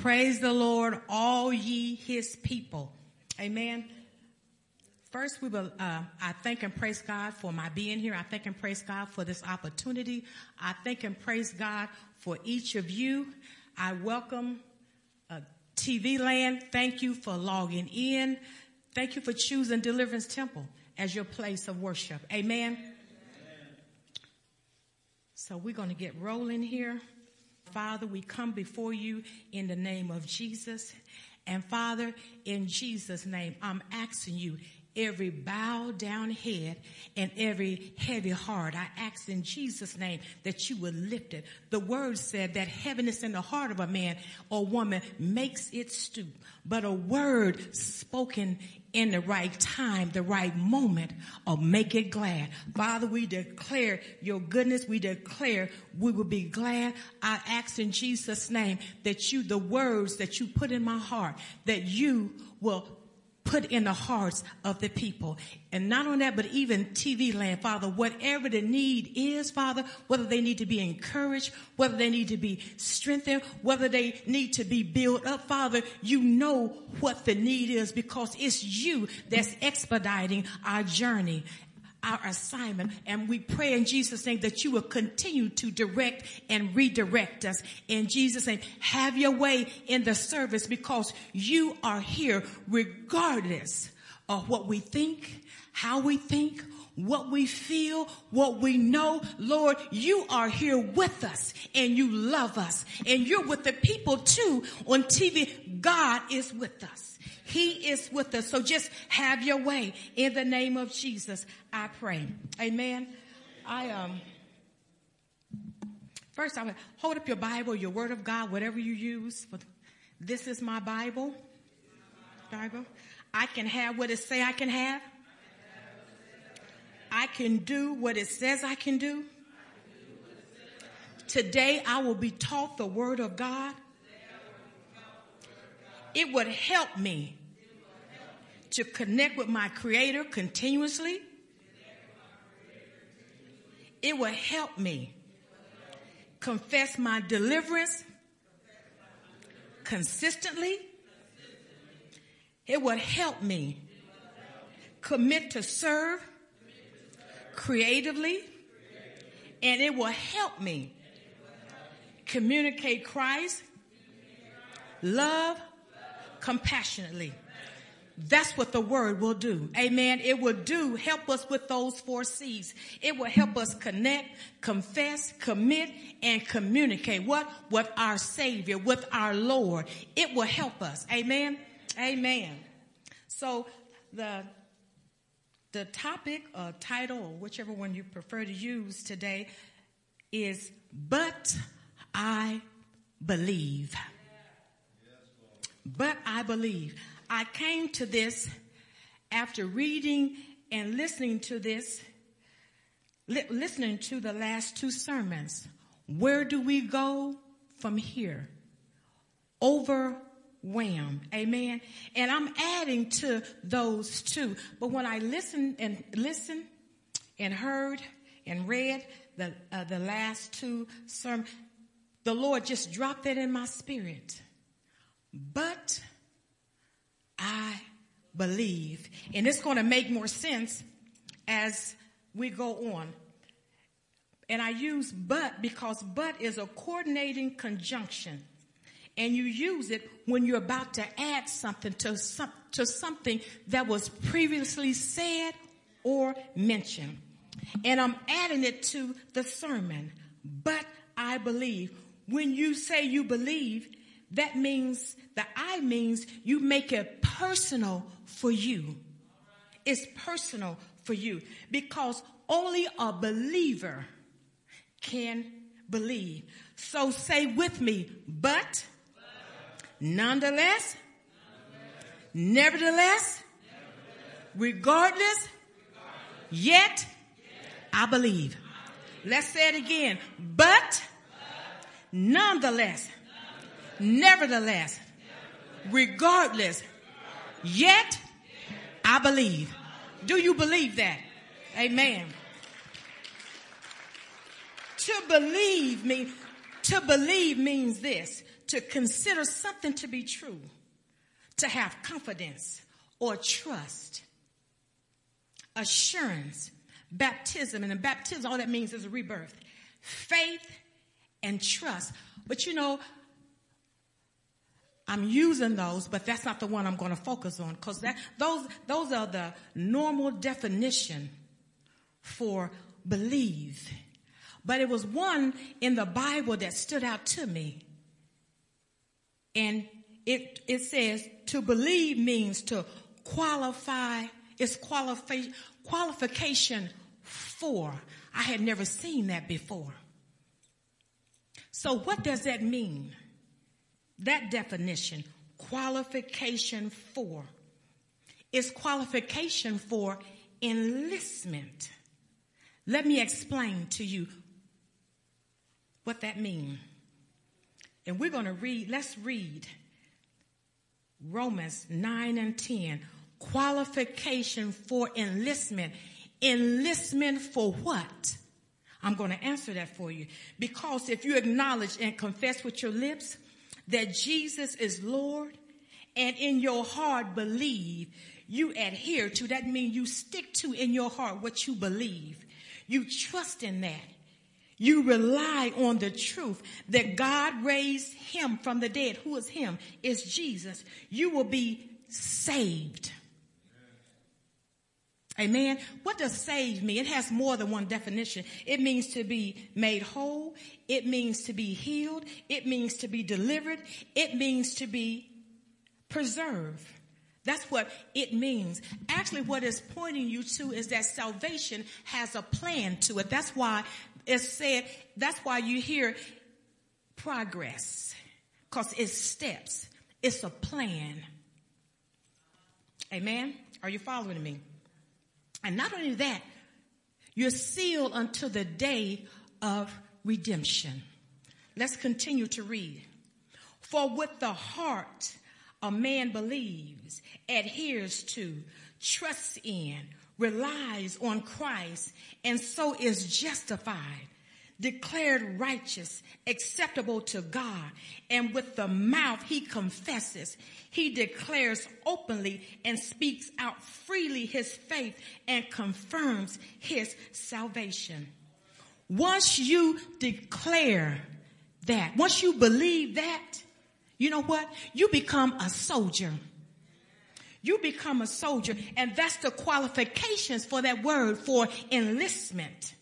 Praise the Lord, all ye his people. Amen. First, we will, uh, I thank and praise God for my being here. I thank and praise God for this opportunity. I thank and praise God for each of you. I welcome uh, TV land. Thank you for logging in. Thank you for choosing Deliverance Temple as your place of worship. Amen. Amen. So we're going to get rolling here. Father, we come before you in the name of Jesus. And Father, in Jesus' name, I'm asking you every bowed down head and every heavy heart. I ask in Jesus name that you would lift it. The word said that heaviness in the heart of a man or woman makes it stoop, but a word spoken in the right time, the right moment, or make it glad. Father, we declare your goodness. We declare we will be glad. I ask in Jesus name that you, the words that you put in my heart, that you will put in the hearts of the people. And not only that, but even TV land, Father, whatever the need is, Father, whether they need to be encouraged, whether they need to be strengthened, whether they need to be built up, Father, you know what the need is because it's you that's expediting our journey our assignment. And we pray in Jesus' name that you will continue to direct and redirect us. In Jesus' name, have your way in the service because you are here regardless of what we think, how we think, what we feel, what we know. Lord, you are here with us and you love us and you're with the people too on TV. God is with us. He is with us. So just have your way in the name of Jesus. I pray. Amen. I, um, first I would hold up your Bible, your word of God, whatever you use. For This is my Bible. Bible. I can have what it say I can have. I can do what it says I can do. Today I will be taught the word of God. It would help me to connect with my creator continuously. It will help me confess my deliverance consistently. It will help me commit to serve creatively. And it will help me communicate Christ, love compassionately. That's what the word will do. Amen. It will do, help us with those four C's. It will help us connect, confess, commit, and communicate. What? With our Savior, with our Lord. It will help us. Amen. Amen. So the, the topic or title whichever one you prefer to use today is, but I believe. But I believe. I came to this after reading and listening to this, li- listening to the last two sermons. Where do we go from here? Overwhelmed. Amen. And I'm adding to those two. But when I listened and listened and heard and read the, uh, the last two sermons, the Lord just dropped that in my spirit. But I believe. And it's going to make more sense as we go on. And I use but because but is a coordinating conjunction. And you use it when you're about to add something to, some, to something that was previously said or mentioned. And I'm adding it to the sermon. But I believe. When you say you believe, that means the I means you make it personal for you. It's personal for you because only a believer can believe. So say with me, but, nonetheless, nevertheless, regardless, yet, I believe. Let's say it again. But, nonetheless, Nevertheless, regardless, yet I believe. Do you believe that? Amen. To believe me, to believe means this. to consider something to be true, to have confidence or trust, assurance, baptism. And baptism, all that means is a rebirth, faith and trust. But you know, I'm using those, but that's not the one I'm going to focus on because those those are the normal definition for believe. But it was one in the Bible that stood out to me. And it it says to believe means to qualify, it's qualifi- qualification for. I had never seen that before. So what does that mean? That definition, qualification for, is qualification for enlistment. Let me explain to you what that means. And we're going to read, let's read Romans 9 and 10. Qualification for enlistment. Enlistment for what? I'm going to answer that for you. Because if you acknowledge and confess with your lips that Jesus is Lord and in your heart believe, you adhere to. That means you stick to in your heart what you believe. You trust in that. You rely on the truth that God raised him from the dead. Who is him? Is Jesus. You will be saved. Amen. What does save mean? It has more than one definition. It means to be made whole. It means to be healed. It means to be delivered. It means to be preserved. That's what it means. Actually, what it's pointing you to is that salvation has a plan to it. That's why it's said, that's why you hear progress. Cause it's steps. It's a plan. Amen. Are you following me? And not only that, you're sealed until the day of redemption. Let's continue to read. For with the heart a man believes, adheres to, trusts in, relies on Christ, and so is justified, declared righteous, acceptable to God, and with the mouth he confesses, he declares openly and speaks out freely his faith and confirms his salvation. Once you declare that, once you believe that, you know what? You become a soldier. You become a soldier and that's the qualifications for that word for enlistment.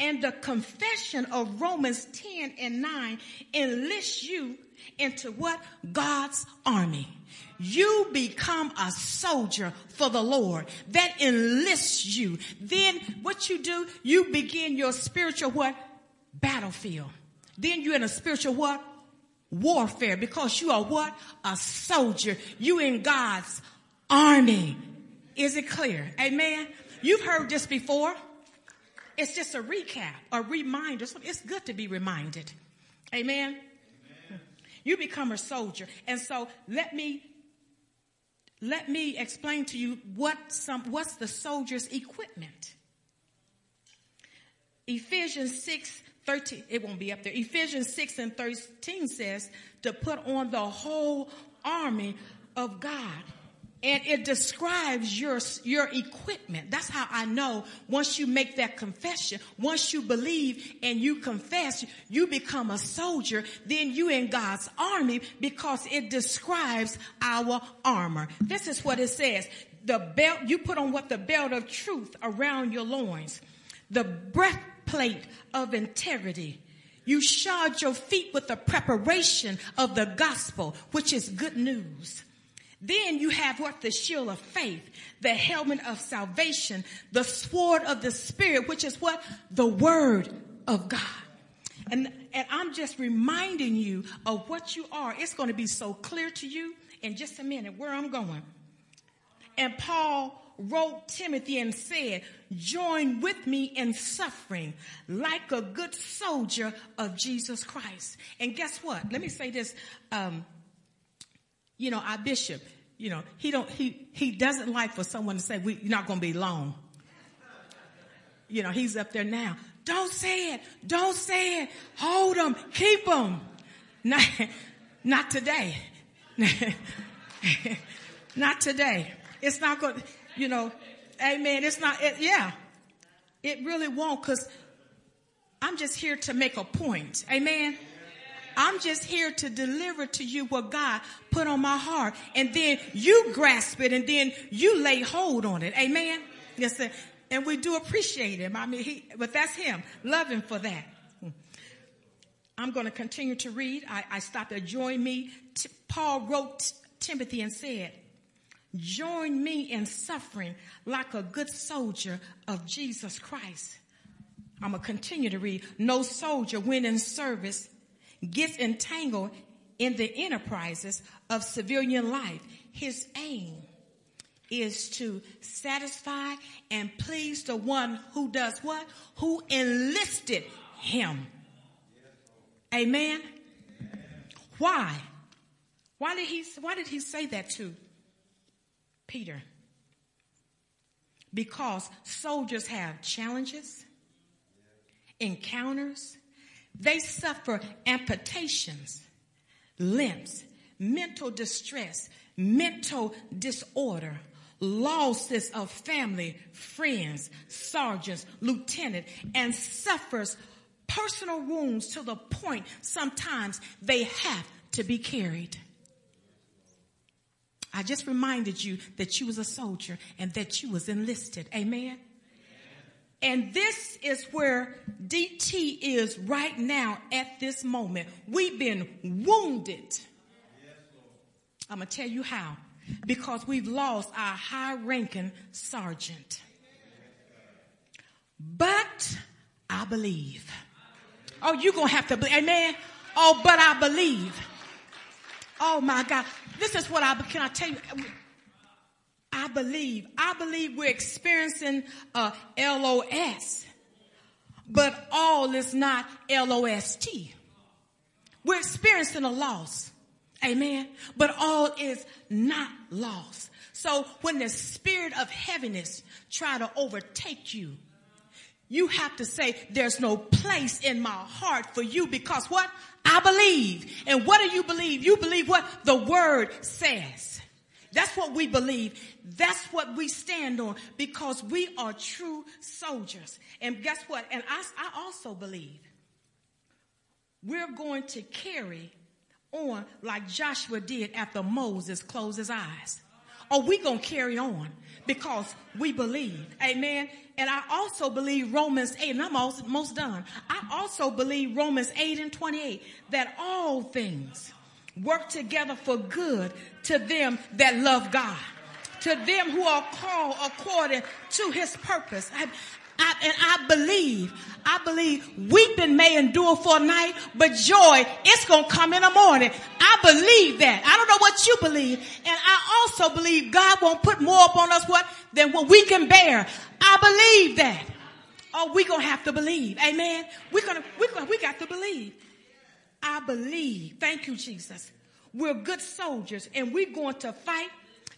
And the confession of Romans 10 and 9 enlists you into what? God's army. You become a soldier for the Lord that enlists you. Then what you do, you begin your spiritual what? Battlefield. Then you're in a spiritual what? Warfare because you are what? A soldier. You in God's army. Is it clear? Amen. You've heard this before. It's just a recap, a reminder. It's good to be reminded. Amen. Amen. You become a soldier. And so let me let me explain to you what some what's the soldier's equipment. Ephesians 6 13, it won't be up there. Ephesians 6 and 13 says to put on the whole army of God and it describes your, your equipment. That's how I know once you make that confession, once you believe and you confess, you become a soldier, then you in God's army because it describes our armor. This is what it says. The belt, you put on what the belt of truth around your loins, the breastplate of integrity. You shod your feet with the preparation of the gospel, which is good news then you have what? The shield of faith, the helmet of salvation, the sword of the spirit, which is what? The word of God. And, and I'm just reminding you of what you are. It's going to be so clear to you in just a minute where I'm going. And Paul wrote Timothy and said, join with me in suffering like a good soldier of Jesus Christ. And guess what? Let me say this. Um, you know, our bishop, you know, he don't, he, he doesn't like for someone to say, we, you're not going to be long. You know, he's up there now. Don't say it. Don't say it. Hold them. Keep them. Not, Not today. not today. It's not going, you know, amen. It's not, it, yeah. It really won't because I'm just here to make a point. Amen. I'm just here to deliver to you what God put on my heart. And then you grasp it and then you lay hold on it. Amen. Yes, sir. And we do appreciate him. I mean, he, but that's him. Love him for that. I'm going to continue to read. I, I stopped at join me. T- Paul wrote Timothy and said, join me in suffering like a good soldier of Jesus Christ. I'm going to continue to read. No soldier when in service gets entangled in the enterprises of civilian life. His aim is to satisfy and please the one who does what? Who enlisted him. Amen. Why? Why did he, why did he say that to Peter? Because soldiers have challenges, encounters, they suffer amputations, limbs, mental distress, mental disorder, losses of family, friends, sergeants, lieutenant, and suffers personal wounds to the point sometimes they have to be carried. I just reminded you that you was a soldier and that you was enlisted. Amen. And this is where DT is right now at this moment. We've been wounded. I'm going to tell you how. Because we've lost our high ranking sergeant. But I believe. Oh, you're going to have to believe. Amen. Oh, but I believe. Oh my God. This is what I, can I tell you? I believe. I believe we're experiencing uh, a LOS, but all is not LOST. We're experiencing a loss. Amen. But all is not lost. So when the spirit of heaviness try to overtake you, you have to say, there's no place in my heart for you because what? I believe. And what do you believe? You believe what the word says. That's what we believe. That's what we stand on because we are true soldiers. And guess what? And I, I also believe we're going to carry on like Joshua did after Moses closed his eyes. Or we going to carry on because we believe. Amen. And I also believe Romans 8, and I'm almost done. I also believe Romans 8 and 28 that all things work together for good to them that love God, to them who are called according to his purpose. I, I, and I believe, I believe weeping may endure for a night, but joy, it's going to come in the morning. I believe that. I don't know what you believe. And I also believe God won't put more upon us what, than what we can bear. I believe that. Oh, we going to have to believe. Amen. We're going to, we're going to, we got to believe. I believe. Thank you, Jesus. We're good soldiers and we're going to fight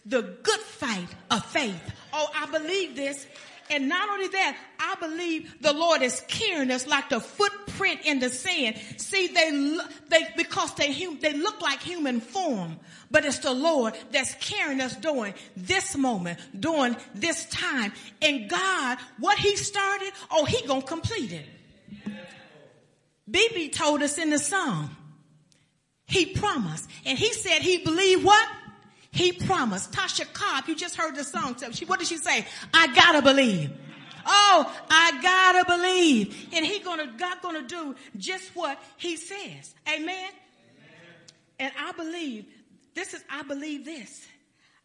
the good fight of faith. Oh, I believe this. And not only that, I believe the Lord is carrying us like the footprint in the sand. See, they, they, because they, they look like human form, but it's the Lord that's carrying us during this moment, during this time. And God, what he started, oh, he gonna complete it. BB told us in the song, he promised. And he said he believed what? He promised. Tasha Cobbs, you just heard the song. She, what did she say? I gotta believe. Oh, I gotta believe. And he gonna, God gonna do just what he says. Amen? Amen. And I believe, this is, I believe this.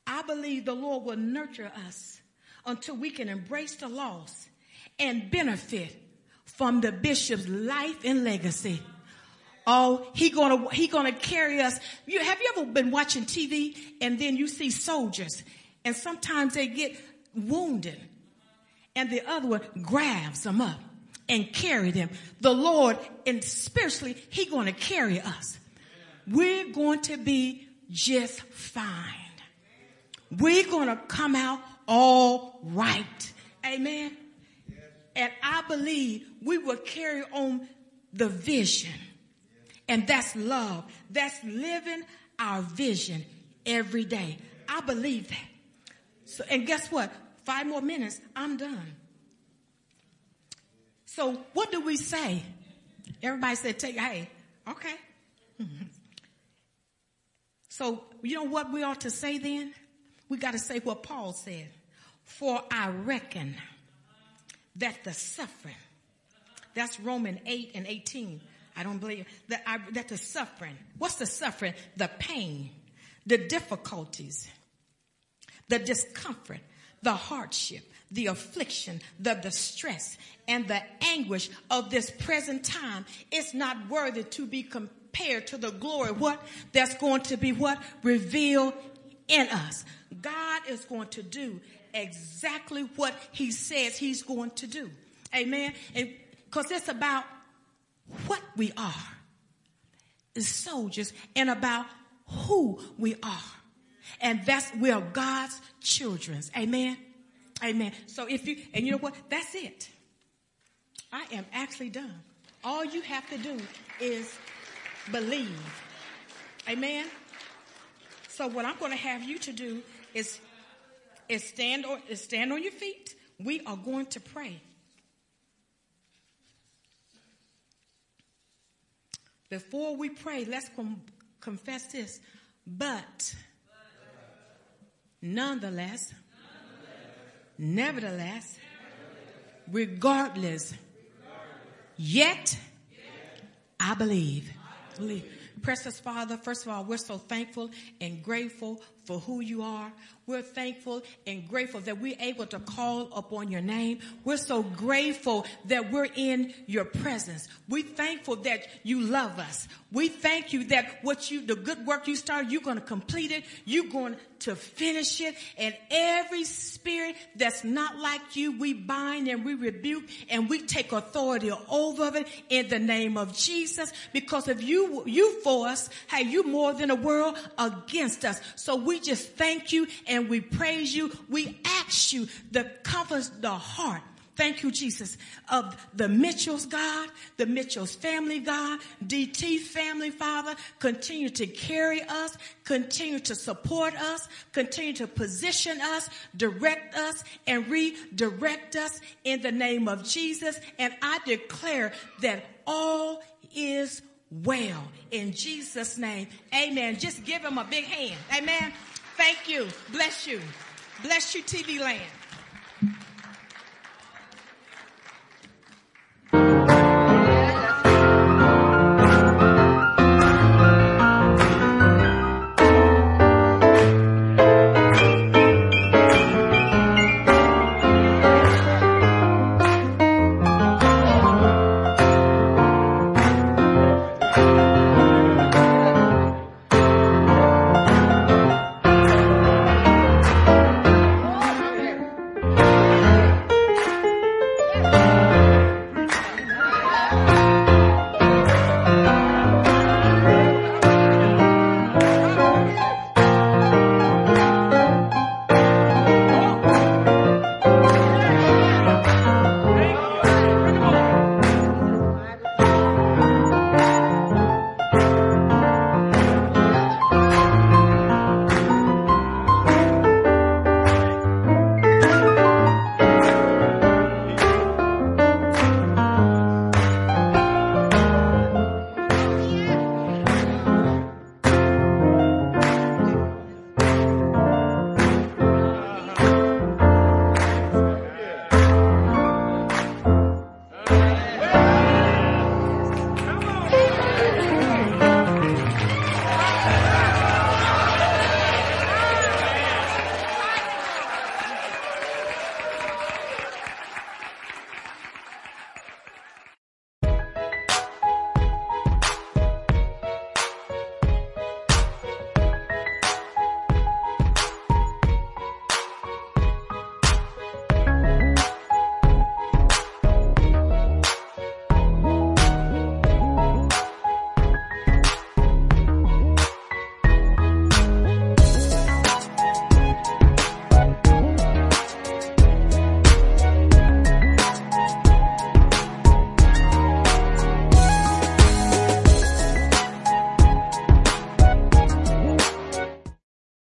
I believe the Lord will nurture us until we can embrace the loss and benefit from the bishop's life and legacy. Oh, he gonna, he gonna carry us. You, have you ever been watching TV and then you see soldiers and sometimes they get wounded and the other one grabs them up and carry them. The Lord and spiritually, he gonna carry us. We're going to be just fine. We're gonna come out all right. Amen. And I believe we will carry on the vision And that's love. That's living our vision every day. I believe that. So, and guess what? Five more minutes, I'm done. So what do we say? Everybody said, take, hey, okay. So you know what we ought to say then? We got to say what Paul said. For I reckon that the suffering, that's Romans 8 and 18. I don't believe that I, that the suffering, what's the suffering? The pain, the difficulties, the discomfort, the hardship, the affliction, the distress, and the anguish of this present time is not worthy to be compared to the glory what that's going to be what revealed in us. God is going to do exactly what he says he's going to do. Amen. Because it's about what we are as soldiers and about who we are. And that's, we are God's children. Amen. Amen. So if you, and you know what? That's it. I am actually done. All you have to do is believe. Amen. So what I'm going to have you to do is, is stand on, is stand on your feet. We are going to pray. Before we pray, let's com- confess this. But, nonetheless, nevertheless, regardless, yet, I believe. believe. Precious Father, first of all, we're so thankful and grateful for who you are. We're thankful and grateful that we're able to call upon your name. We're so grateful that we're in your presence. We're thankful that you love us. We thank you that what you, the good work you started, you're going to complete it. You're going to finish it. And every spirit that's not like you, we bind and we rebuke and we take authority over it in the name of Jesus. Because if you, you for us, hey, you more than a world against us. So we just thank you and we praise you. We ask you to comfort the heart Thank you, Jesus, of the Mitchell's God, the Mitchell's family God, DT family Father. Continue to carry us, continue to support us, continue to position us, direct us, and redirect us in the name of Jesus. And I declare that all is well in Jesus' name. Amen. Just give him a big hand. Amen. Thank you. Bless you. Bless you, TV land.